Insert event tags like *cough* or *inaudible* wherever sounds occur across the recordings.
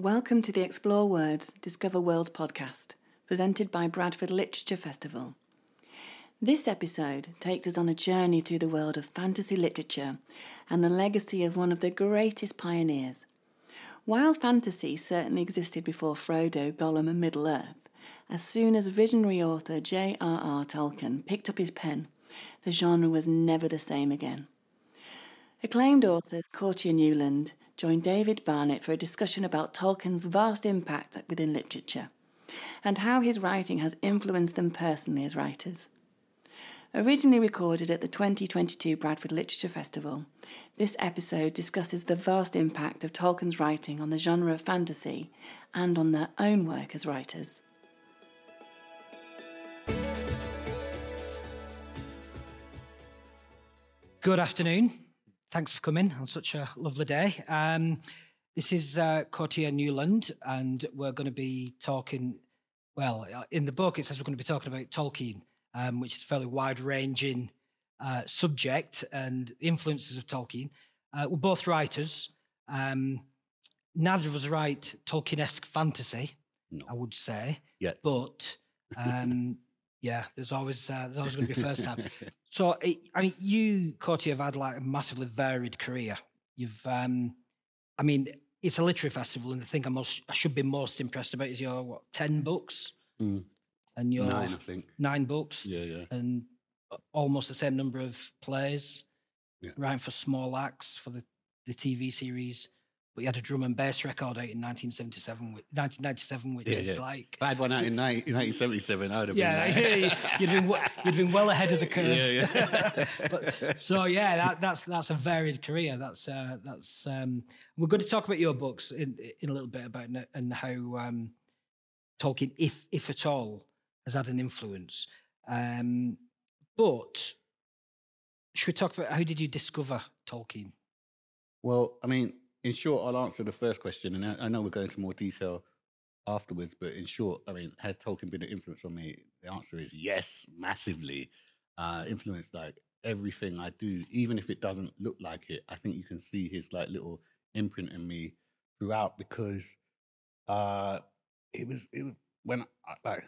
Welcome to the Explore Words, Discover Worlds podcast, presented by Bradford Literature Festival. This episode takes us on a journey through the world of fantasy literature and the legacy of one of the greatest pioneers. While fantasy certainly existed before Frodo, Gollum, and Middle Earth, as soon as visionary author J.R.R. Tolkien picked up his pen, the genre was never the same again. Acclaimed author Courttia Newland joined David Barnett for a discussion about Tolkien's vast impact within literature and how his writing has influenced them personally as writers. Originally recorded at the 2022 Bradford Literature Festival, this episode discusses the vast impact of Tolkien's writing on the genre of fantasy and on their own work as writers. Good afternoon. Thanks for coming on such a lovely day. Um, this is uh, Courttia Newland, and we're going to be talking. Well, uh, in the book, it says we're going to be talking about Tolkien, um, which is a fairly wide ranging uh, subject and influences of Tolkien. Uh, we're both writers. Um, neither of us write Tolkien esque fantasy, No. I would say, Yet. but um, *laughs* yeah, there's always uh, there's always going to be a first time. *laughs* So, I I mean, you, Courttia, have had like a massively varied career. You've, um, I mean, it's a literary festival, and the thing I most, I should be most impressed about is your what ten books, Mm. and your Nine, I think. nine books, Yeah, yeah. and almost the same number of plays. Yeah. Writing for Small Axe for the the TV series, but you had a drum and bass record out in 1977, whi- 1997, which Yeah, is yeah. like. If I had one out in 19- 1977, I would have Yeah, been yeah, *laughs* you'd been you'd been well ahead of the curve. Yeah, yeah. *laughs* But- so yeah, that, that's that's a varied career. That's uh, that's um, we're going to talk about your books in in a little bit about and how um, Tolkien, if if at all, has had an influence. Um, but should we talk about how did you discover Tolkien? Well, I mean, in short, I'll answer the first question, and I, I know we'll go into more detail afterwards. But in short, I mean, has Tolkien been an influence on me? The answer is yes, massively. Uh, influenced like everything I do, even if it doesn't look like it. I think you can see his like little imprint in me throughout because uh, it was it was when I, like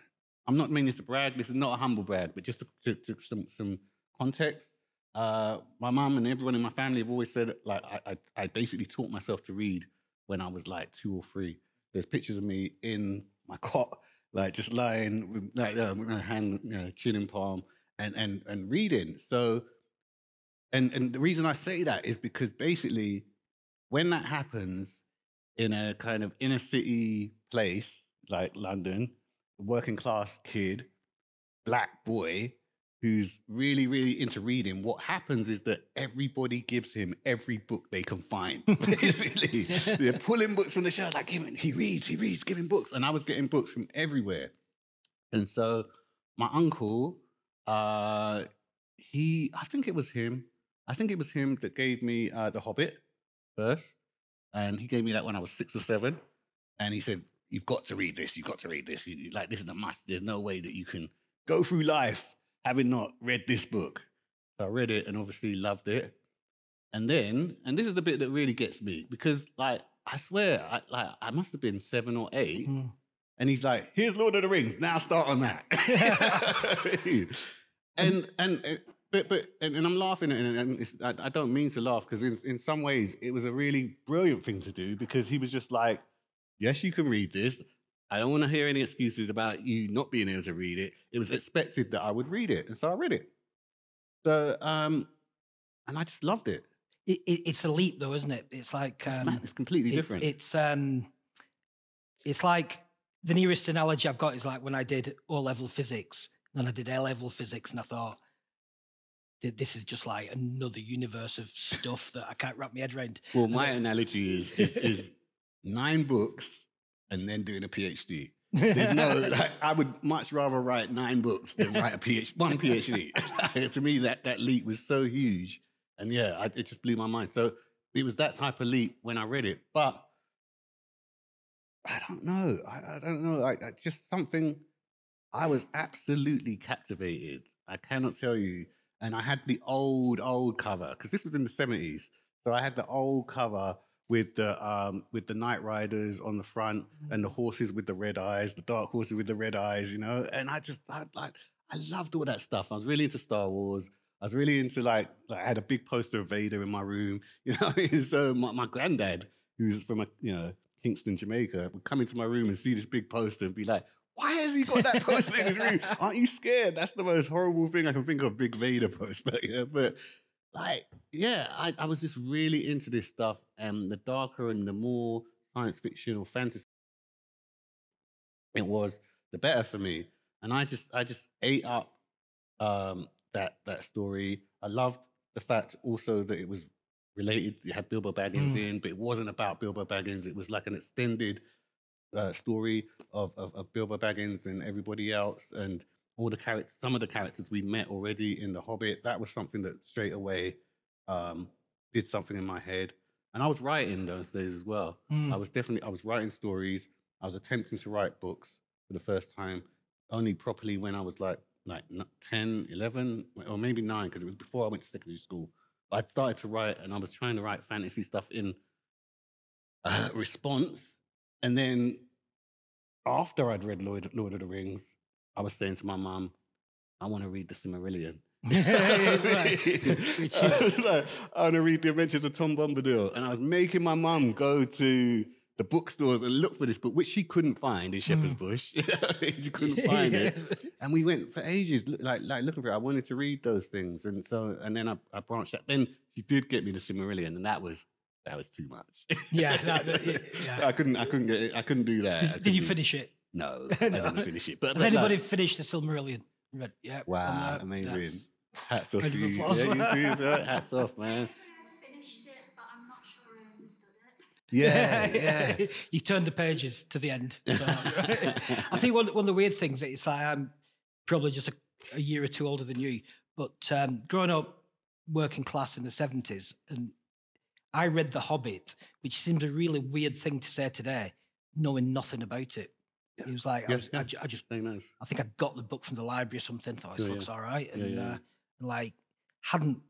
I'm not meaning to brag. This is not a humble brag, but just to, to, to some some context. Uh, my mom and everyone in my family have always said like I, I I basically taught myself to read when I was like two or three. There's pictures of me in my cot, like just lying with like uh, with my hand, you know, chin in palm, and and and reading. So, and and the reason I say that is because basically, when that happens in a kind of inner city place like London, working class kid, black boy who's really, really into reading, what happens is that everybody gives him every book they can find. *laughs* Basically, they're pulling books from the shelves, like, him, he reads, he reads, give him books. And I was getting books from everywhere. And so my uncle, uh, he, I think it was him, I think it was him that gave me uh, The Hobbit first. And he gave me that when I was six or seven. And he said, You've got to read this. You've got to read this. Like, this is a must. There's no way that you can go through life having not read this book. So I read it and obviously loved it. And then, and this is the bit that really gets me because, like, I swear, I, like, I must have been seven or eight. Mm. And he's like, "Here's Lord of the Rings. Now start on that." *laughs* and and but but and, and I'm laughing at it, and it's, I, I don't mean to laugh because in in some ways it was a really brilliant thing to do because he was just like, "Yes, you can read this. I don't want to hear any excuses about you not being able to read it. It was expected that I would read it, and so I read it. So um, and I just loved it. It, it, it's a leap, though, isn't it? It's like It's, um, mad. it's completely it- different. It's um, it's like the nearest analogy I've got is like when I did O level physics, then I did A level physics, and I thought "Th- this is just like another universe of stuff that I can't wrap my head around. Well, my analogy is, is is *laughs* nine books and then doing a PhD. There's no, like, I would much rather write nine books than write a PhD, one PhD. *laughs* to me, that that leap was so huge, and yeah, I, it just blew my mind. So it was that type of leap when I read it, but I don't know. I, I don't know. Like I- just something. I was absolutely captivated. I cannot tell you. And I had the old, old cover because this was in the seventies. So I had the old cover with the um with the night riders on the front and the horses with the red eyes, the dark horses with the red eyes, you know. And I just I like I loved all that stuff. I was really into Star Wars. I was really into like, like I had a big poster of Vader in my room. *laughs* You know, so my, my granddad, who's from a you know Kingston, Jamaica, would come into my room and see this big poster and be like, "Why has he got that poster in his room? *laughs* Aren't you scared? That's the most horrible thing I can think of, big Vader poster." *laughs* Yeah, but like, yeah, I, I was just really into this stuff, and the darker and the more science fiction or fantasy it was, the better for me. And I just, I just ate up um, that that story. I loved the fact also that it was related. It had Bilbo Baggins Mm. in, but it wasn't about Bilbo Baggins. It was like an extended uh, story of, of of Bilbo Baggins and everybody else, and all the characters. Some of the characters we met already in The Hobbit. That was something that straight away um, did something in my head. And I was writing those days as well. Mm. I was definitely I was writing stories. I was attempting to write books for the first time, only properly when I was like like n- 10, 11, or maybe nine, because it was before I went to secondary school. I'd started to write, and I was trying to write fantasy stuff in uh, response. And then after I'd read Lord, Lord of the Rings, I was saying to my mom, I want to read the Silmarillion. *laughs* It's like- *laughs* I like, I want to read the Adventures of Tom Bombadil, and I was making my mum go to the bookstores and look for this book, which she couldn't find in Shepherd's Mm. Bush. *laughs* she couldn't find it, and we went for ages, like like looking for it. I wanted to read those things, and so and then I, I branched out. Then she did get me the Silmarillion, and that was that was too much. Yeah, that- that- yeah, yeah. I couldn't I couldn't get it. I couldn't do that. Did, did you finish it? No, *laughs* I No. didn't finish it. But Has but, like, anybody finished the Silmarillion? Read, yeah. and, Wow, uh, amazing. Hats off to you. applause. Yeah, you too. *laughs* sir. Hats off, man. I finished it, but I'm not sure I understood it. Yeah, *laughs* yeah. you turned the pages to the end. So, I think one, one of the weird things that it's like I'm probably just a, a year or two older than you, but um, growing up working class in the 70s, and I read The Hobbit, which seems a really weird thing to say today, knowing nothing about it. Yeah. It was like, I, was, yeah. I, I just, nice. I think I got the book from the library or something, thought this Yeah, looks all right, and uh, like hadn't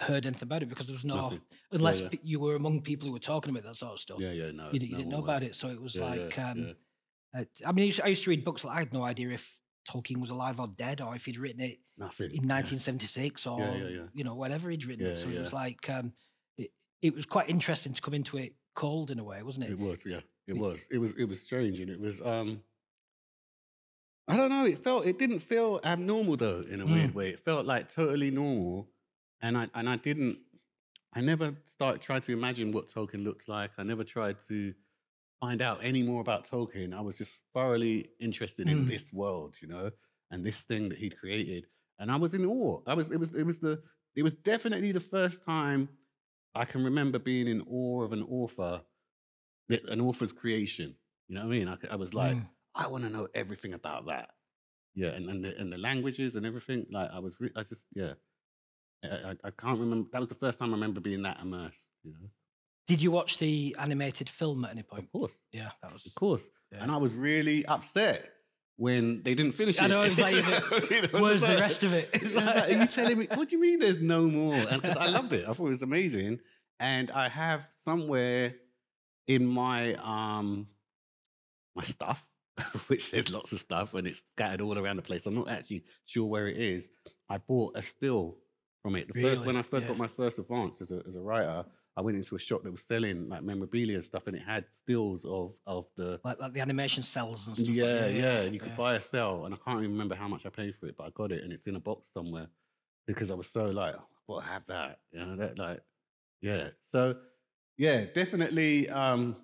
heard anything about it because there was no, Nothing. unless you were among people who were talking about that sort of stuff Yeah, yeah, no. you, you no didn't know about was. it. So it was like, um, uh, I mean, I used, I used to read books like I had no idea if Tolkien was alive or dead, or if he'd written it nothing. in 1976 or you know whatever he'd written it. So it was like, um, it, it was quite interesting to come into it cold in a way, wasn't it? It was, yeah. It was. It was. It was strange, and it was. um I don't know. It felt. It didn't feel abnormal though, in a weird Mm. way. It felt like totally normal, and I and I didn't. I never started trying to imagine what Tolkien looked like. I never tried to find out any more about Tolkien. I was just thoroughly interested in Mm. this world, you know, and this thing that he'd created. And I was in awe. I was. It was. It was the. It was definitely the first time I can remember being in awe of an author, an author's creation. You know what I mean? I was like, Mm. I want to know everything about that. Yeah, and and the, and the languages and everything. Like I was, re- I just yeah. I, I, I can't remember. That was the first time I remember being that immersed. You know, Did you watch the animated film at any point? of course, Yeah, that was. of course. Yeah. And I was really upset when they didn't finish it. I know, it was like, it *laughs* Where's the rest of it? It's *laughs* like, are you telling me? What do you mean? There's no more? And because I loved it, I thought it was amazing. And I have somewhere in my um my stuff, *laughs* which there's lots of stuff, and it's scattered all around the place. I'm not actually sure where it is. I bought a still from it. The first when I first got my first advance as a as a writer, I went into a shop that was selling like memorabilia and stuff, and it had stills of of the Like, like the animation cells and stuff. like yeah, that. yeah, and you could yeah. buy a cell, and I can't even remember how much I paid for it, but I got it, and it's in a box somewhere because I was so like, well, I have that, you know, that like, yeah. So, yeah, definitely. um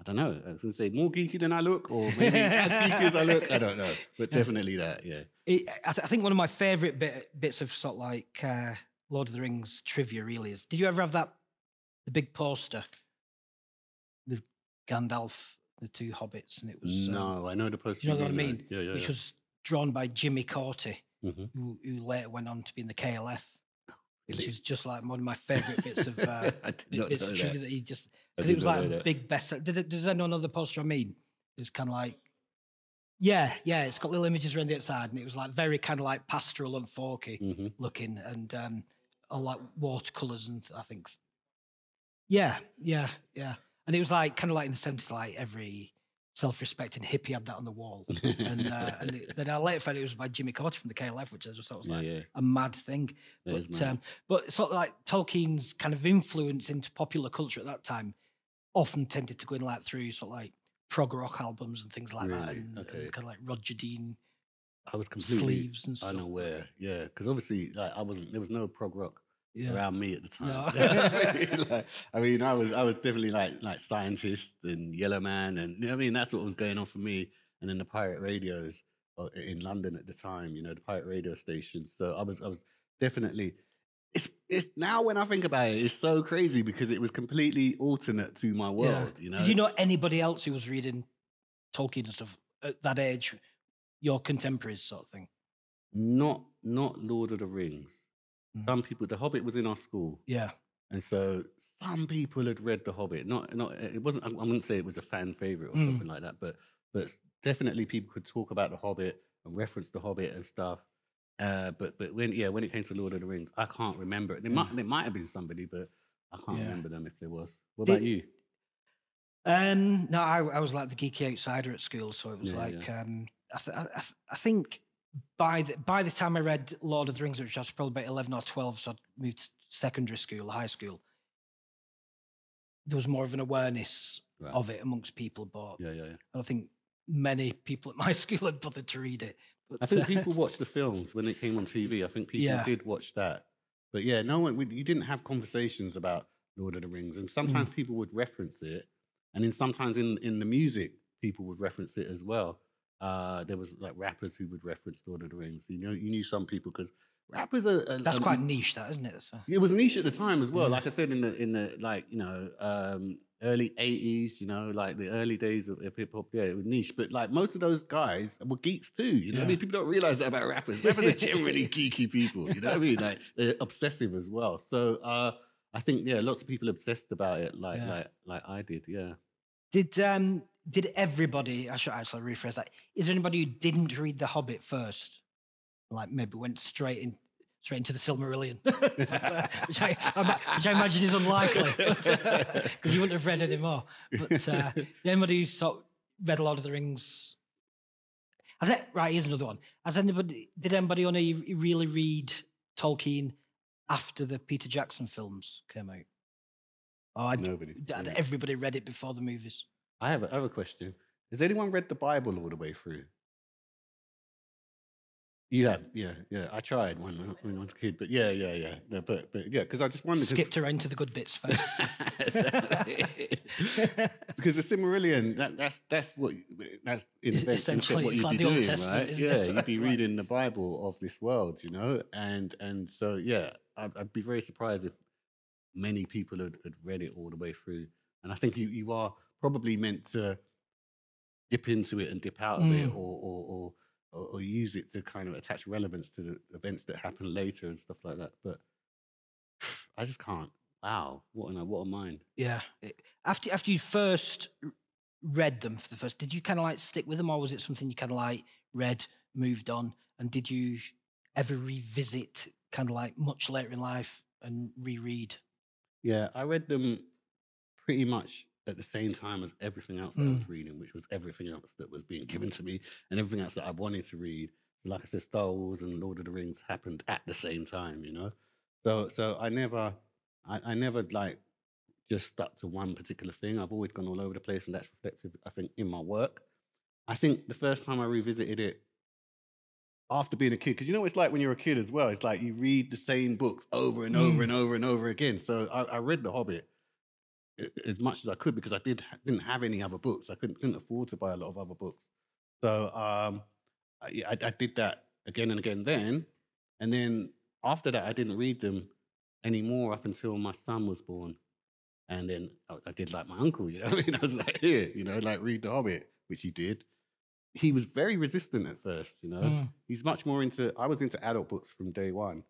I don't know. I was gonna say more geeky than I look, or maybe as geeky as I look. I don't know, *laughs* but definitely that. Yeah. It, I, th- I think one of my favourite bit, bits of sort of like uh, Lord of the Rings trivia really is. Did you ever have that the big poster with Gandalf, the two hobbits, and it was um, no, I know the poster. you know what I mean? Yeah, yeah, which yeah. was drawn by Jimmy Cauty, Mhm. who, who later went on to be in the KLF, which is just like one of my favourite bits of uh, *laughs* I did bit- not bits of that. trivia that he just because it was like a that. big best. Did does anyone know the poster I mean? It was kind of like. Yeah, yeah, it's got little images around the outside, and it was like very kind of like pastoral and folky Mhm. looking, and um, all like watercolors and I think. Yeah, yeah, yeah. And it was like kind of like in the seventies, like every self-respecting hippie had that on the wall. and uh, *laughs* and it- then I later found it was by Jimmy Cauty from the KLF, which I just thought was like yeah. a mad thing. But mad. um, but sort of like Tolkien's kind of influence into popular culture at that time often tended to go in like through sort of like prog rock albums and things like that, and, Okay. kind of like Roger Dean I was completely sleeves and stuff. unaware. Yeah, because obviously, like, I wasn't. There was no prog rock Yeah. around me at the time. No. *laughs* *laughs* Like, I mean, I was I was definitely like like scientist and Yellowman, and you know what I mean that's what was going on for me. And then the pirate radios uh, in London at the time, you know, the pirate radio stations. So I was I was definitely. It's, it's now when I think about it, it's so crazy because it was completely alternate to my world. You know, Did you know anybody else who was reading Tolkien and stuff at that age? Your contemporaries, sort of thing. not not Lord of the Rings. Mm. Some people, The Hobbit was in our school, Yeah, and so some people had read The Hobbit. Not not it wasn't. I wouldn't say it was a fan favorite or Mm. something like that, but but definitely people could talk about The Hobbit and reference The Hobbit and stuff. Uh, but but when yeah, when it came to Lord of the Rings, I can't remember. it. Might there might have been somebody, but I can't Yeah. remember them if there was. What Did- about you? Um, no, I, I was like the geeky outsider at school, so it was Yeah, like um, I, th- I th- I think by the by the time I read Lord of the Rings, which I was probably about eleven or twelve, so I moved to secondary school, high school. There was more of an awareness Right. of it amongst people, but Yeah, yeah, yeah. I don't think many people at my *laughs* school had bothered to read it. But I think uh, people watched the films when it came on TV. I think people Yeah. did watch that. But yeah, no one. We, you didn't have conversations about Lord of the Rings, and sometimes people would reference it, and then sometimes in in the music, people would reference it as well. Uh, there was like rappers who would reference Lord of the Rings. You know, you knew some people because rappers are. are- that's are- quite niche, that isn't it? So, It was niche at the time as well. Yeah. Like I said in the in the like you know um, early '80s, you know, like the early days of, of hip hop. Yeah, it was niche, but like most of those guys were geeks too. You know, what I mean, people don't realize that about rappers. Rappers are generally *laughs* geeky people. You know what I mean? Like they're obsessive as well. So uh, I think yeah, lots of people obsessed about it, like Yeah. like like I did. Yeah. did um did everybody? I should actually rephrase that. Is there anybody who didn't read The Hobbit first? Like maybe went straight in straight into the Silmarillion, *laughs* But, uh, which, I, I which I imagine is unlikely *laughs* because you wouldn't have read any more. But uh, anybody who sort of read Lord of the Rings. Has it right? Here's another one. Has anybody did anybody only really read Tolkien after the Peter Jackson films came out? Oh, had, Nobody. everybody read it before the movies? I have a, I have a question. Has anyone read the Bible all the way through? You have, yeah, yeah. I tried when, I- when I was a kid, but yeah, yeah, yeah. No, but but yeah, because I just wondered. Skipped around to the good bits first. *laughs* because the Silmarillion, that, that's that's what that's in Es- effect- essentially, what it's you'd like be the Old doing, Testament, right? isn't it? Yeah, So you'd be it's like- reading the Bible of this world, you know, and and so yeah, I'd, I'd be very surprised if many people had, had read it all the way through. And I think you you are probably meant to dip into it and dip out of it, Mm. or or, or or or use it to kind of attach relevance to the events that happen later and stuff like that. But *sighs* I just can't. Wow, what a what a mind. yeah. After after you first read them for the first, did you kind of like stick with them, or was it something you kind of like read, moved on, and did you ever revisit kind of like much later in life and reread? Yeah, I read them pretty much at the same time as everything else that I Mm. was reading, which was everything else that was being given to me and everything else that I wanted to read. Like I said, Star Wars and Lord of the Rings happened at the same time, you know. So, so I never, I, I never like just stuck to one particular thing. I've always gone all over the place, and that's reflective, I think, in my work. I think the first time I revisited it after being a kid, because you know what it's like when you're a kid as well. It's like you read the same books over and over Mm. and over and over again. So I, I read The Hobbit as much as I could because I did didn't have any other books. I couldn't couldn't afford to buy a lot of other books. So um, I, I, I did that again and again then, and then after that I didn't read them anymore up until my son was born, and then I, I did like my uncle. *laughs* You know, I mean, I was like, *laughs* here, you know, like read The Hobbit, which he did. He was very resistant at first, you know Mm. he's much more into i was into adult books from day one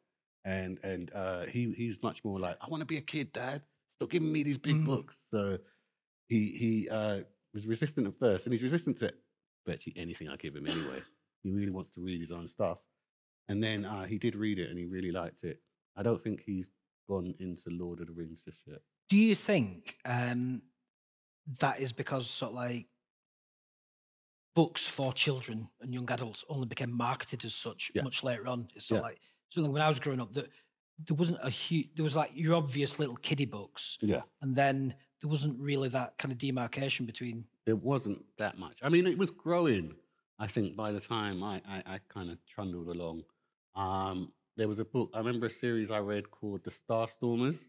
and and uh he he's much more like i want to be a kid dad stop giving me these big Mm. books so he he uh was resistant at first and he's resistant to virtually anything i give him anyway *laughs* he really wants to read his own stuff and then uh he did read it and he really liked it i don't think he's gone into Lord of the Rings just yet. Do you think um, that is because sort of like books for children and young adults only became marketed as such Yeah. much later on? It's sort of Yeah. like something when I was growing up that there wasn't a huge, there was like your obvious little kiddie books, Yeah. and then there wasn't really that kind of demarcation between. There wasn't that much. I mean, it was growing. I think by the time I I, I kind of trundled along, um, there was a book. I remember a series I read called The Star Stormers.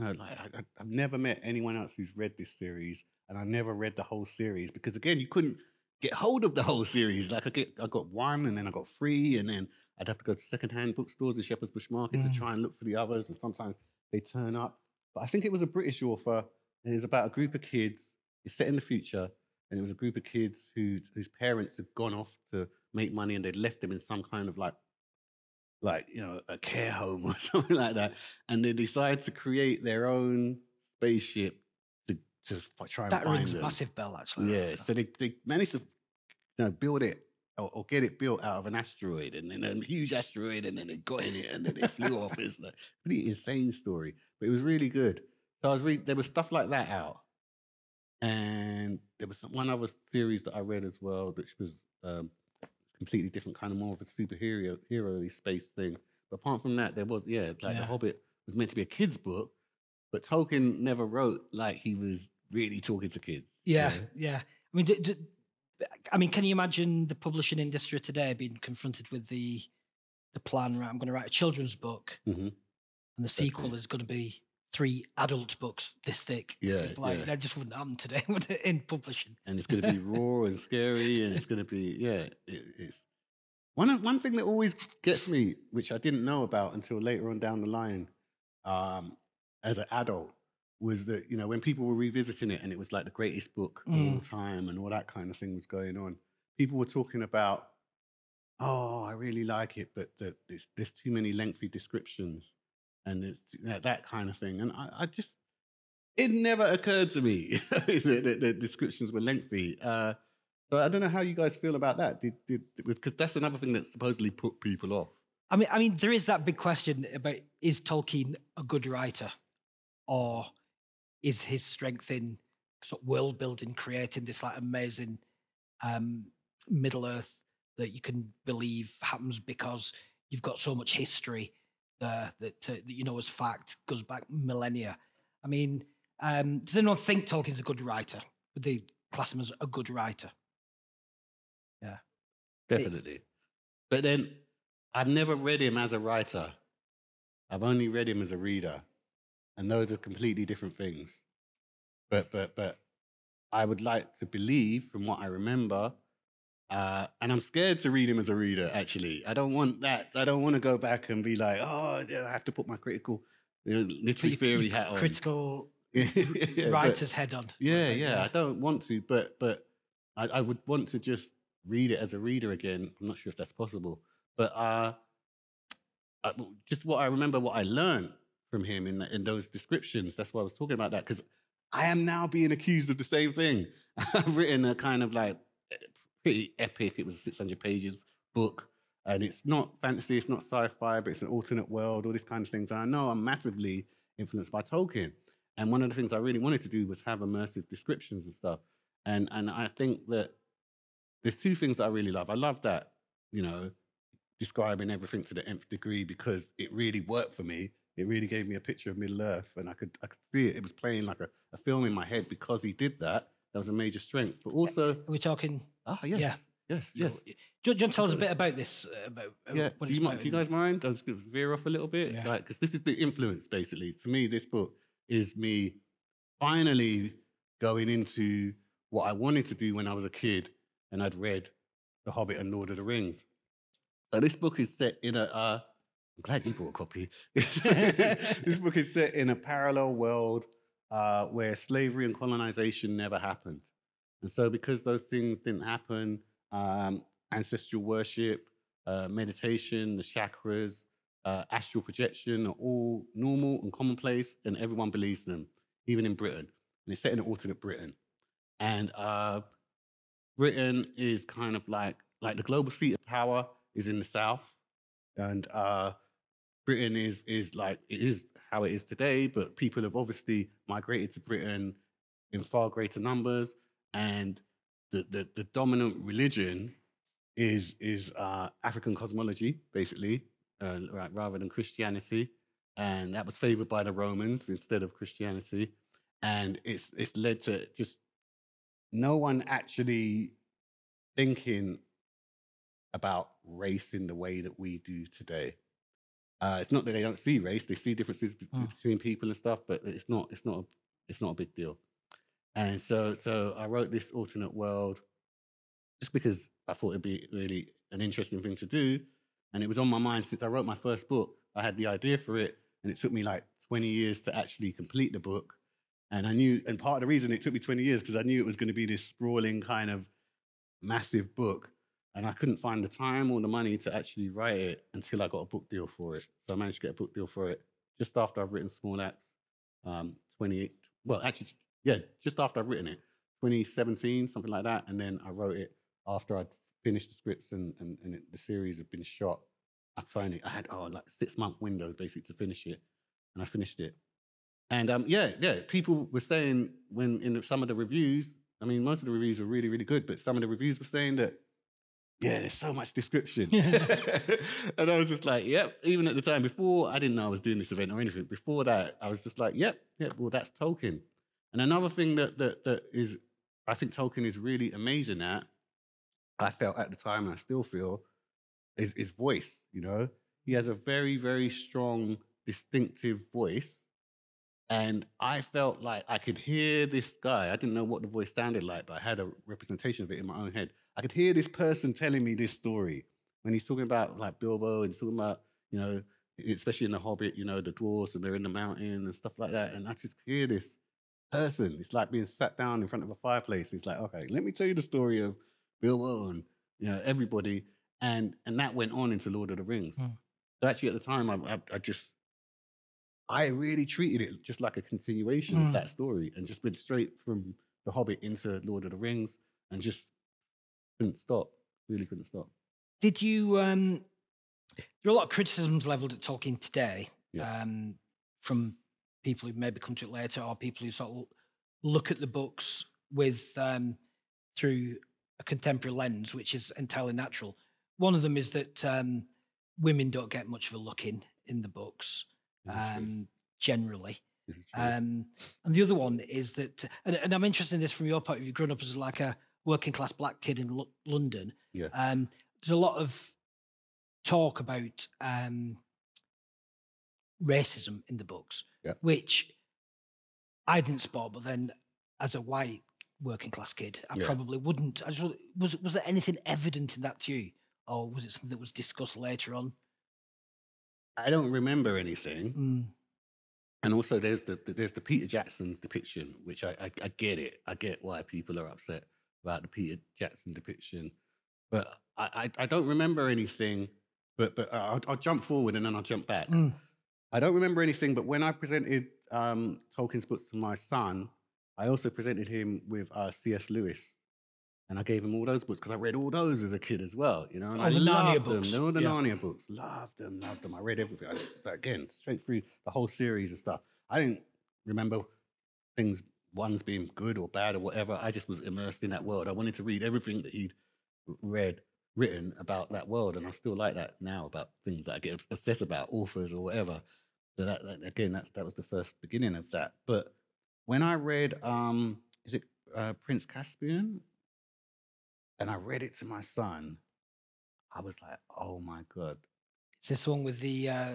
Uh, like, I- I've never met anyone else who's read this series, and I never read the whole series because again, you couldn't get hold of the whole series. Like I get, I got one, and then I got three, and then I'd have to go to secondhand bookstores and Shepherd's Bush Market Mm. to try and look for the others, and sometimes they turn up. But I think it was a British author, and it's about a group of kids. It's set in the future, and it was a group of kids who whose parents had gone off to make money, and they'd left them in some kind of like like you know a care home *laughs* or something like that, and they decide to create their own spaceship to to try and That find rings a massive bell, actually. Yeah, so they, they managed to you know build it or, or get it built out of an asteroid, and then a huge asteroid, and then it got in it, and then it flew off. It's like pretty insane story, but it was really good. So I was reading. There was stuff like that out, and there was some- one other series that I read as well, which was um, completely different, kind of more of a superhero hero space thing. But apart from that, there was yeah, like The Hobbit was meant to be a kids book, but Tolkien never wrote like he was really talking to kids. you Yeah, know? yeah. I mean, d- d- I mean, can you imagine the publishing industry today being confronted with the the plan? Right, I'm going to write a children's book, Mhm. and the sequel is going to be three adult books this thick. Yeah, like yeah. that just wouldn't happen today *laughs* in publishing. and it's going to be raw and scary, and it's going to be yeah. It, it's one one thing that always gets me, which I didn't know about until later on down the line, um, as an adult, was that you know when people were revisiting it and it was like the greatest book of all Mm. time and all that kind of thing was going on. People were talking about, oh, I really like it, but the, there's, there's too many lengthy descriptions and you know, that kind of thing, and I, I just it never occurred to me *laughs* that, that, that descriptions were lengthy. Uh, so I don't know how you guys feel about that. Because that's another thing that supposedly put people off. I mean, I mean, there is that big question about is Tolkien a good writer, or is his strength in sort of world building, creating this like amazing um, Middle Earth that you can believe happens because you've got so much history there that, uh, that you know as fact goes back millennia. I mean, um, does anyone think Tolkien's a good writer? Would they class him as a good writer? Yeah, definitely. But then I've never read him as a writer. I've only read him as a reader. And those are completely different things. But but but I would like to believe from what I remember, uh, and I'm scared to read him as a reader, actually. I don't want that. I don't want to go back and be like, oh, yeah, I have to put my critical you know, literary theory hat on. Critical *laughs* Yeah, but- writer's head on. yeah, Like, yeah. I don't want to, but but I, I would want to just read it as a reader again. I'm not sure if that's possible, but uh, w- just what I remember, what I learned from him in in those descriptions. That's why I was talking about that because I am now being accused of the same thing. *laughs* I've written a kind of like pretty epic. It was a 600 pages book. And it's not fantasy, it's not sci-fi, but it's an alternate world, all these kinds of things. And I know I'm massively influenced by Tolkien. And one of the things I really wanted to do was have immersive descriptions and stuff. And and I think that there's two things that I really love. I love that, you know, describing everything to the nth degree because it really worked for me. It really gave me a picture of Middle Earth, and I could I could see it. It was playing like a, a film in my head because he did that. That was a major strength. But also, we're we talking? ah, yes, Yeah. yes, yes. Do you, do you want to tell us a bit about this? uh, About Yeah, what do it's you, mi- about do you guys mind? I'm just going to veer off a little bit, Yeah. like because this is the influence basically. For me, this book is me finally going into what I wanted to do when I was a kid, and I'd read The Hobbit and Lord of the Rings. So this book is set in a. Uh, I'm glad you bought a copy. *laughs* this book is set in a parallel world uh, where slavery and colonization never happened. And so, because those things didn't happen, um, ancestral worship, uh, meditation, the chakras, uh, astral projection are all normal and commonplace, and everyone believes them, even in Britain. And it's set in an alternate Britain. And uh, Britain is kind of like like the global seat of power is in the south, and uh, Britain is is like it is how it is today, but people have obviously migrated to Britain in far greater numbers, and the the, the dominant religion is is uh, African cosmology, basically, uh, ra- rather than Christianity, and that was favored by the Romans instead of Christianity, and it's it's led to just no one actually thinking about race in the way that we do today. Uh, it's not that they don't see race; they see differences be- Mm. between people and stuff, but it's not it's not a, it's not a big deal. And so so I wrote this alternate world just because I thought it'd be really an interesting thing to do, and it was on my mind since I wrote my first book. I had the idea for it, and it took me like 20 years to actually complete the book. And I knew, and part of the reason it took me 20 years because I knew it was going to be this sprawling kind of massive book, and I couldn't find the time or the money to actually write it until I got a book deal for it. So I managed to get a book deal for it just after I've written Small Axe, um, 28. Well, actually, yeah, just after I've written it, 2017, something like that. And then I wrote it after I'd finished the scripts and, and, and it, the series had been shot. I finally, I had, oh, like six month window basically to finish it. And I finished it. And um, yeah, yeah, people were saying when in some of the reviews, I mean, most of the reviews were really, really good, but some of the reviews were saying that, yeah, there's so much description. *laughs* *laughs* and I was just like, yep. Even at the time before, I didn't know I was doing this event or anything. Before that, I was just like, yep, yep. Well, that's Tolkien. And another thing that that that is, I think Tolkien is really amazing at. I felt at the time, and I still feel, is his voice. You know, he has a very, very strong, distinctive voice. And I felt like I could hear this guy. I didn't know what the voice sounded like, but I had a representation of it in my own head. I could hear this person telling me this story when he's talking about like Bilbo and he's talking about, you know, especially in The Hobbit, you know, the dwarves and they're in the mountain and stuff like that. And I just hear this person. It's like being sat down in front of a fireplace. It's like, okay, let me tell you the story of Bilbo and, you know, everybody. And and that went on into Lord of the Rings. Mm. So actually at the time, I, I, I just, I really treated it just like a continuation of Mm. that story and just went straight from The Hobbit into Lord of the Rings and just couldn't stop. Really couldn't stop. Did you? Um, there are a lot of criticisms leveled at Tolkien today Yeah. um, from people who maybe come to it later, or people who sort of look at the books with um, through a contemporary lens, which is entirely natural. One of them is that um, women don't get much of a look in in the books This is true. um, generally. This is true. Um, and the other one is that, and, and I'm interested in this from your point of view, growing up as like a working class black kid in Lo- London. Yeah. Um, there's a lot of talk about um, racism in the books, Yeah. which I didn't spot, but then as a white working class kid, I Yeah. probably wouldn't. I just was was there anything evident in that to you, or was it something that was discussed later on? I don't remember anything. Mm, And also, there's the, the- there's the Peter Jackson depiction, which I, I I get it. I get why people are upset about the Peter Jackson depiction, but I I, I don't remember anything. But but I'll, I'll jump forward and then I'll jump back. mm, I don't remember anything. But when I presented um, Tolkien's books to my son, I also presented him with uh, C.S. Lewis. And I gave him all those books because I read all those as a kid as well, you know. And All I the Narnia loved books, them. They were the yeah. Narnia books. Loved them, loved them. I read everything. I again, straight through the whole series and stuff. I didn't remember things, ones being good or bad or whatever. I just was immersed in that world. I wanted to read everything that he'd read, written about that world. And I still like that now about things that I get obsessed about, authors or whatever. So that, that again, that, that was the first beginning of that. But when I read, um, is it uh, Prince Caspian? And I read it to my son. I was like, oh my god, Is this one with the uh,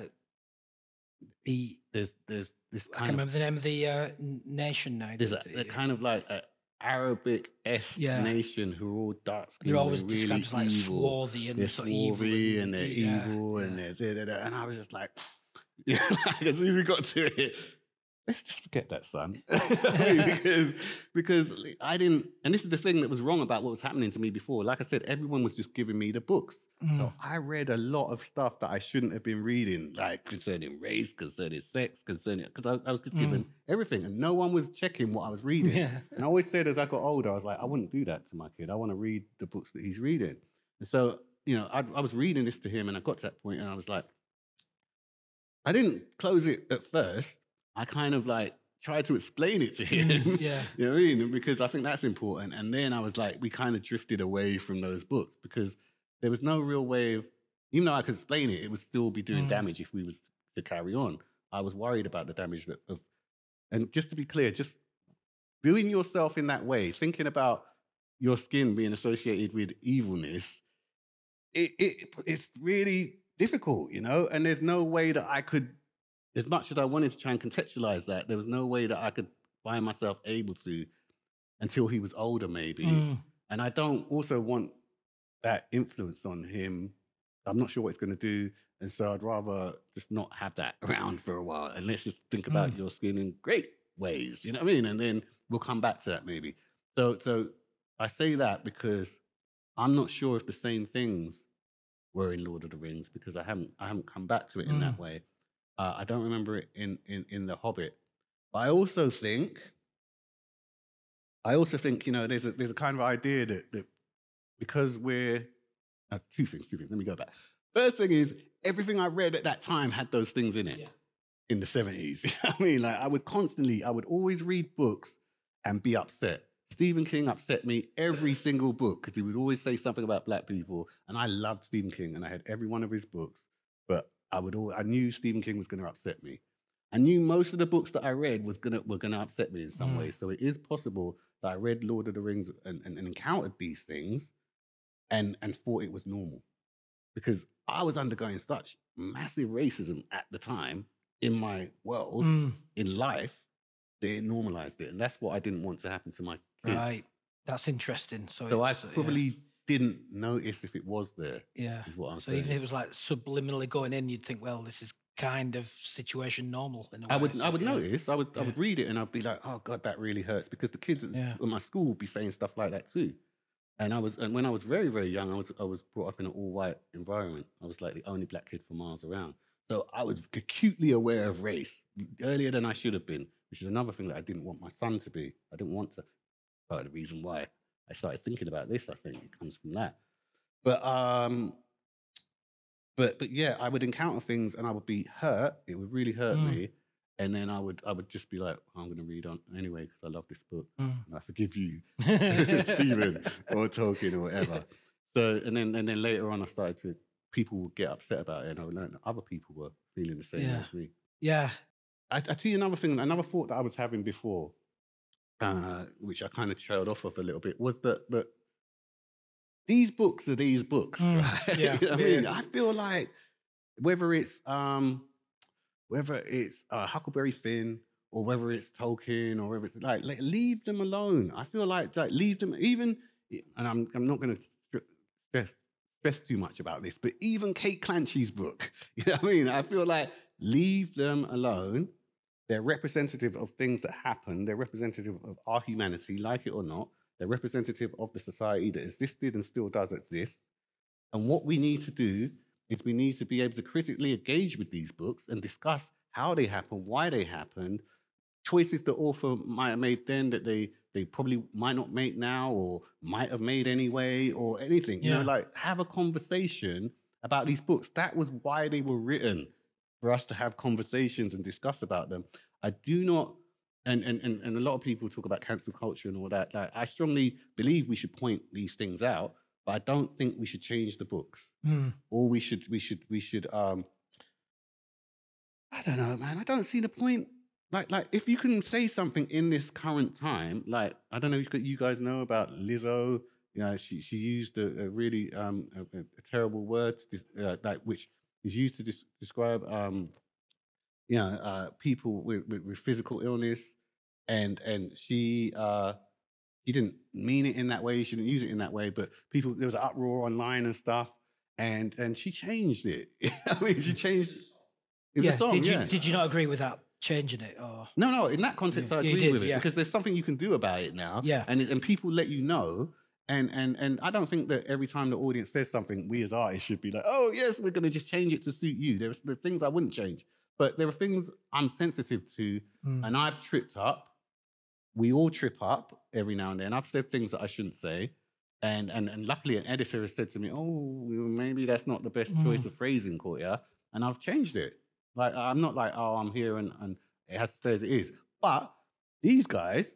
the there's there's this I can of remember the name of the uh, nation now. there's a, kind of like a Arabic esque Yeah. nation who are all dark skinned. they're always really described as like swarthy and They're sort of evil. swarthy and they're yeah, evil and they're and I was just like, *laughs* yeah, like, as soon as we got to it, let's just forget that, son, *laughs* *laughs* because because I didn't. And this is the thing that was wrong about what was happening to me before. Like I said, everyone was just giving me the books. Mm. So I read a lot of stuff that I shouldn't have been reading, like concerning race, concerning sex, concerning because I, I was just given everything, and no one was checking what I was reading. Yeah. And I always said as I got older, I was like, I wouldn't do that to my kid. I want to read the books that he's reading. And so, you know, I, I was reading this to him, and I got to that point, and I was like, I didn't close it at first. I kind of like tried to explain it to *laughs* him. Mm, yeah. *laughs* you know what I mean? Because I think that's important. And then I was like, we kind of drifted away from those books because there was no real way of, even though I could explain it, it would still be doing Mm. damage if we was to carry on. I was worried about the damage that of, and just to be clear, just viewing yourself in that way, thinking about your skin being associated with evilness, it, it it's really difficult, you know. And there's no way that I could, as much as I wanted to try and contextualize that, there was no way that I could find myself able to until he was older, maybe. Mm, And I don't also want that influence on him. I'm not sure what it's going to do. And so I'd rather just not have that *laughs* around for a while. And let's just think about Mm. your skin in great ways. You know what I mean? And then we'll come back to that maybe. So so I say that because I'm not sure if the same things were in Lord of the Rings because I haven't I haven't come back to it in that way. Uh, I don't remember it in, in in The Hobbit. But I also think I also think, you know, there's a there's a kind of idea that that because we're uh, two things, two things. Let me go back. First thing is everything I read at that time had those things in it Yeah. in the 70s. *laughs* You know what I mean, like I would constantly, I would always read books and be upset. Stephen King upset me every *laughs* single book because he would always say something about black people, and I loved Stephen King and I had every one of his books. But I would all, I knew Stephen King was going to upset me. I knew most of the books that I read was gonna were gonna upset me in some Mm. way. So it is possible that I read Lord of the Rings and, and, and encountered these things and and thought it was normal because I was undergoing such massive racism at the time in my world, mm, in life, they normalized it. And that's what I didn't want to happen to my kids. right. That's interesting. So, So I it's, uh, yeah, probably didn't notice if it was there, yeah. is what I'm So saying. even if it was like subliminally going in, you'd think, well, this is kind of situation normal. In a I way, would so, I would yeah. notice. I would I would read it and I'd be like, oh god, that really hurts because the kids at, Yeah. my school would be saying stuff like that too. And I was and when I was very very young, I was I was brought up in an all white environment. I was like the only black kid for miles around. So I was acutely aware of race earlier than I should have been, which is another thing that I didn't want my son to be. I didn't want to. Part of the reason why I started thinking about this, I think, it comes from that. But um, but but yeah, I would encounter things and I would be hurt. It would really hurt Mm. me, and then I would I would just be like, I'm going to read on anyway because I love this book Mm. and I forgive you, *laughs* *laughs* Stephen or Tolkien or whatever. So and then and then later on, I started to people would get upset about it, and I would learn that other people were feeling the same Yeah. as me. Yeah. I, I tell you another thing, another thought that I was having before, uh, which I kind of trailed off of a little bit, was that that these books are these books, *laughs* Mm, right? yeah, You know what I yeah. mean, I feel like whether it's um, whether it's uh, Huckleberry Finn or whether it's Tolkien or whether it's like, like leave them alone. I feel like like leave them even, and I'm I'm not going to stress stress too much about this, but even Kate Clancy's book, *laughs* you know what I mean? I feel like leave them alone. They're representative of things that happen. They're representative of our humanity, like it or not. They're representative of the society that existed and still does exist. And what we need to do is we need to be able to critically engage with these books and discuss how they happen, why they happened, choices the author might have made then that they they probably might not make now or might have made anyway or anything. You know, like have a conversation about these books. That was why they were written for us to have conversations and discuss about them. I do not and, and, and, and a lot of people talk about cancel culture and all that. Like, I strongly believe we should point these things out, but I don't think we should change the books Mm. or we should we should we should um I don't know, man. I don't see the point. Like like if you can say something in this current time, like I don't know if you guys know about Lizzo. You know, she she used a, a really um a, a- terrible word, to uh, like which is used to des- describe um you know uh people with, with, with physical illness, and and she uh she didn't mean it in that way. She didn't use it in that way. But people, there was an uproar online and stuff, and and she changed it. *laughs* I mean, she changed. It was yeah. a song, did you yeah. did you not agree with that changing it or No, no. In that context, Yeah, I agree did, with it yeah. because there's something you can do about it now. Yeah. and and people let you know. And and and I don't think that every time the audience says something, we as artists should be like, oh yes, we're going to just change it to suit you. There's the things I wouldn't change, but there are things I'm sensitive to, Mm. and I've tripped up. We all trip up every now and then. I've said things that I shouldn't say. And, and and luckily, an editor has said to me, "Oh, maybe that's not the best choice Mm. of phrasing, Courttia," and I've changed it. Like I'm not like, oh, I'm here and, and it has to stay as it is. But these guys,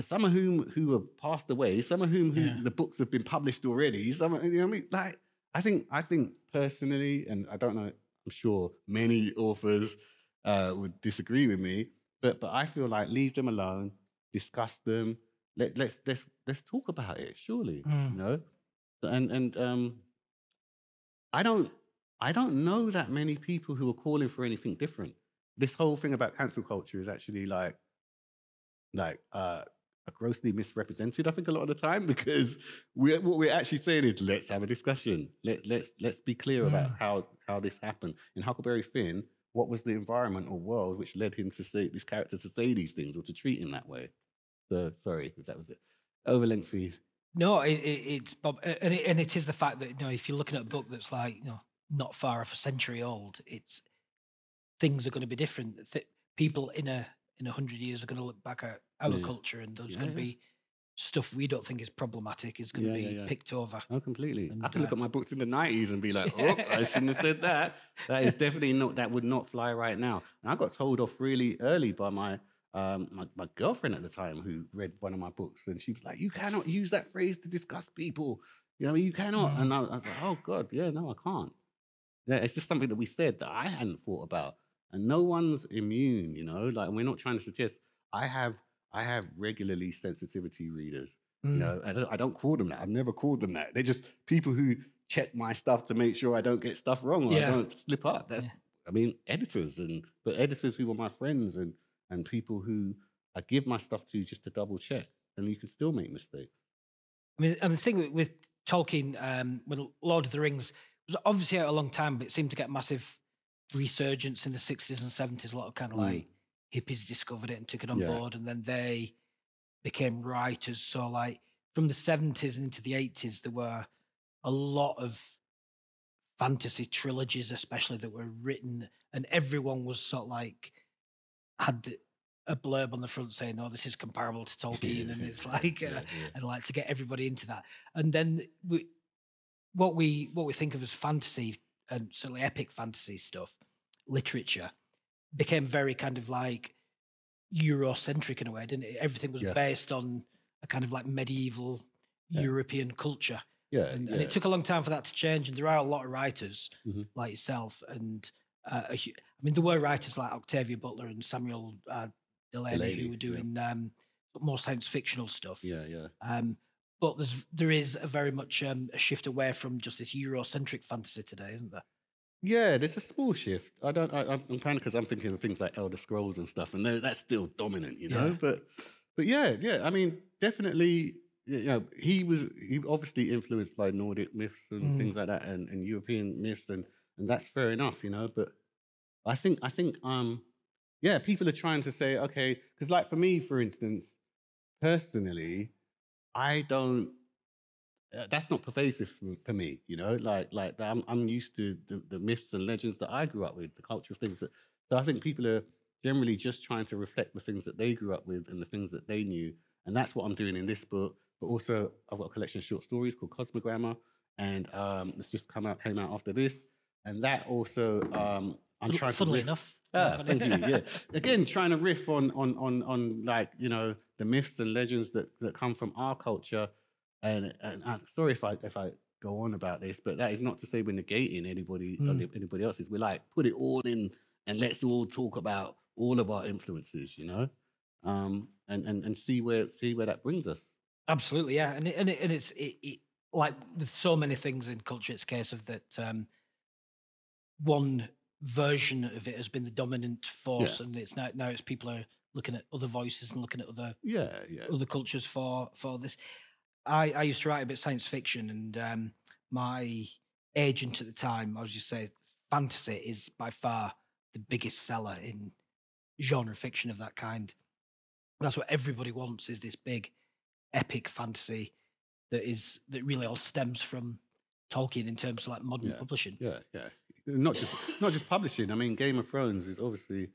some of whom who have passed away, some of whom who Yeah. the books have been published already, some you know I mean? Like I think I think personally, and I don't know, I'm sure many authors uh, would disagree with me, but but I feel like leave them alone, discuss them. Let let's let's let's talk about it. Surely, Mm. you know, and and um, I don't I don't know that many people who are calling for anything different. This whole thing about cancel culture is actually like like uh grossly misrepresented, I think, a lot of the time because we're what we're actually saying is let's have a discussion. Let let's let's be clear about Mm. how how this happened. In Huckleberry Finn, what was the environment or world which led him to say this character to say these things or to treat him that way? So sorry if that was it. Over lengthy. No, it, it, it's Bob, and it, and it is the fact that you know if you're looking at a book that's like you know not far off a century old, it's things are going to be different. Th- people in a in a hundred years are going to look back at our Yeah. culture, and there's Yeah, going to be stuff we don't think is problematic is going to be picked over. Oh, completely. I And, can look uh, at my books in the nineties and be like, *laughs* "Oh, I shouldn't have said that." That is definitely not. That would not fly right now. And I got told off really early by my um my, my girlfriend at the time who read one of my books, and she was like, "You cannot use that phrase to discuss people. You know, you cannot." Mm. And I, I was like, "Oh God, yeah, no, I can't." Yeah, it's just something that we said that I hadn't thought about, and no one's immune. You know, like we're not trying to suggest. I have I have regularly sensitivity readers. You Mm. know, I don't, I don't call them that. I've never called them that. They're just people who check my stuff to make sure I don't get stuff wrong or Yeah. I don't slip up. That's, Yeah. I mean, editors and but editors who are my friends and and people who I give my stuff to just to double check, and you can still make mistakes. I mean, and the thing with, with Tolkien, um, when Lord of the Rings was obviously out a long time, but it seemed to get massive resurgence in the sixties and seventies. A lot of kind of Mm. like hippies discovered it and took it on Yeah. board, and then they became writers. So, like from the seventies and into the eighties, there were a lot of fantasy trilogies, especially that were written, and everyone was sort of like had the, a blurb on the front saying, "Oh, this is comparable to *laughs* Tolkien," and it's like. Uh, Yeah, yeah. and like to get everybody into that. And then we, what we what we think of as fantasy and certainly epic fantasy stuff, literature, became very kind of like Eurocentric in a way, didn't it? Everything was Yeah. based on a kind of like medieval Yeah. European culture, yeah, and, yeah. and it took a long time for that to change. And there are a lot of writers Mhm. like yourself, and uh, I mean, there were writers like Octavia Butler and Samuel uh, Delany, Delany, who were yeah. doing um, more science fictional stuff. yeah, yeah. Um, but there's there is a very much um, a shift away from just this Eurocentric fantasy today, isn't there? Yeah, there's a small shift. I don't. I, I'm kind of because I'm thinking of things like Elder Scrolls and stuff, and that's still dominant, you know. Yeah. But, but yeah, yeah. I mean, definitely. You know, he was he obviously influenced by Nordic myths and Mm. things like that, and, and European myths, and and that's fair enough, you know. But I think I think um, yeah, people are trying to say okay, because like for me, for instance, personally, I don't uh, that's not pervasive for, for me, you know. Like, like I'm, I'm used to the, the myths and legends that I grew up with, the culture of things that. So I think people are generally just trying to reflect the things that they grew up with and the things that they knew, and that's what I'm doing in this book. But also, I've got a collection of short stories called Cosmogramma, and um, it's just come out, came out after this, and that also um, I'm trying to Funnily riff- enough. Ah, thank you. Yeah, again, trying to riff on on on on like you know the myths and legends that that come from our culture, and and I'm sorry if I if I go on about this, but that is not to say we're negating anybody Mm. anybody else's. We're like put it all in and let's all talk about all of our influences, you know, um, and and and see where see where that brings us. Absolutely, yeah, and it, and, it, and it's it, it, like with so many things in culture, it's a case of that um, one version of it has been the dominant force, and it's now now it's people are looking at other voices and looking at other Yeah, yeah, other cultures for for this. I I used to write a bit of science fiction, and um, my agent at the time, I was just say, fantasy is by far the biggest seller in genre fiction of that kind. And That's what everybody wants is this big, epic fantasy that is that really all stems from Tolkien in terms of like modern Yeah. publishing. yeah, yeah. Not just not just publishing. I mean, Game of Thrones is obviously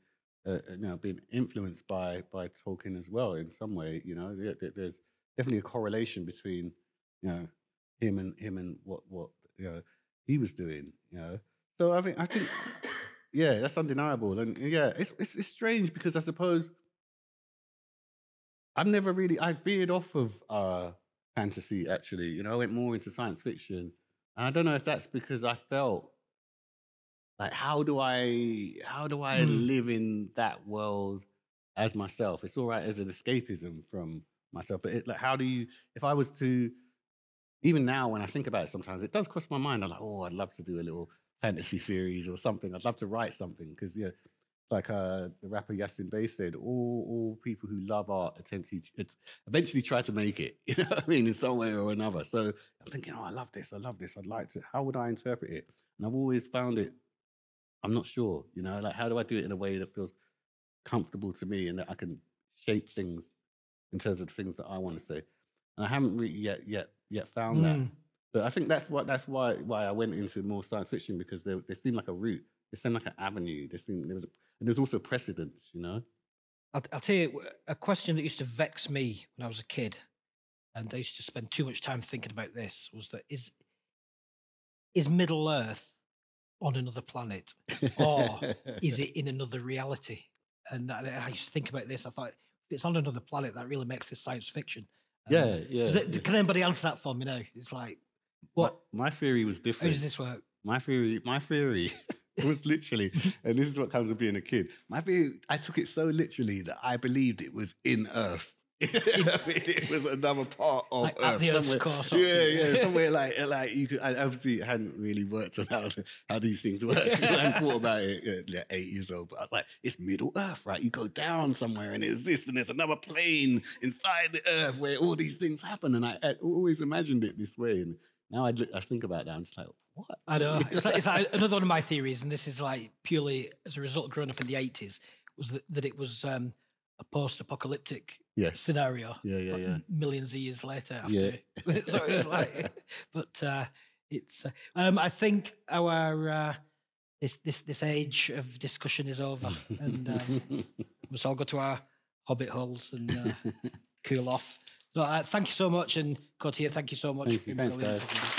uh, you know been influenced by by Tolkien as well in some way. You know, there- there's definitely a correlation between you know him and him and what what you know he was doing. You know, so I think I think yeah, that's undeniable. And yeah, it's, it's it's strange because I suppose I've never really I veered off of uh fantasy actually. You know, I went more into science fiction. And I don't know if that's because I felt like how do I how do I Hmm. live in that world as myself? It's all right as an escapism from myself, but it, like how do you if I was to even now when I think about it sometimes it does cross my mind. I'm like, oh, I'd love to do a little fantasy series or something. I'd love to write something because yeah, like uh, the rapper Yasin Bey said, all all people who love art eventually, it's eventually try to make it. *laughs* You know what I mean, in some way or another. So I'm thinking, oh, I love this. I love this. I'd like to. How would I interpret it? And I've always found it. I'm not sure. You know, like how do I do it in a way that feels comfortable to me and that I can shape things in terms of the things that I want to say. And I haven't really yet yet yet found that. Mm. But I think that's what that's why why I went into more science fiction because there there seemed like a route. There seemed like an avenue. There seemed there was a, and there's also precedence. You know. I'll, I'll tell you a question that used to vex me when I was a kid, and I used to spend too much time thinking about this. Was that is is Middle Earth on another planet, or is it *laughs* in another reality? And I, I used to think about this. I thought it's on another planet, that really makes this science fiction. Um, Yeah, yeah. it-. Can anybody answer that for me now? It's like, what? My, my theory was different. How does this work? My theory, my theory *laughs* was literally, and this is what comes with being a kid. My theory, I took it so literally that I believed it was in Earth. *laughs* it was another part of Like Earth. the Earth's core yeah, yeah, somewhere *laughs* like like you could. I obviously hadn't really worked on how how these things work. I hadn't thought about it *laughs* at eight years old, but I was like, it's Middle Earth, right? You go down somewhere and it exists, and there's another plane inside the Earth where all these things happen. And I, I always imagined it this way, and now I, I think about that, I'm just like, what? I know. It's like, it's like another one of my theories, and this is like purely as a result of growing up in the 80s, was that, that it was um, a post apocalyptic Yes. scenario. Yeah, yeah, yeah. Millions of years later after. Yeah. *laughs* so it was *laughs* like, but uh, it's, uh, um, I think our, uh, this, this, this age of discussion is over, and *laughs* um, let's all go to our hobbit holes and uh, cool off. So uh, thank you so much, and Courttia, thank you so much. Thank you. Thanks, guys. talking to you.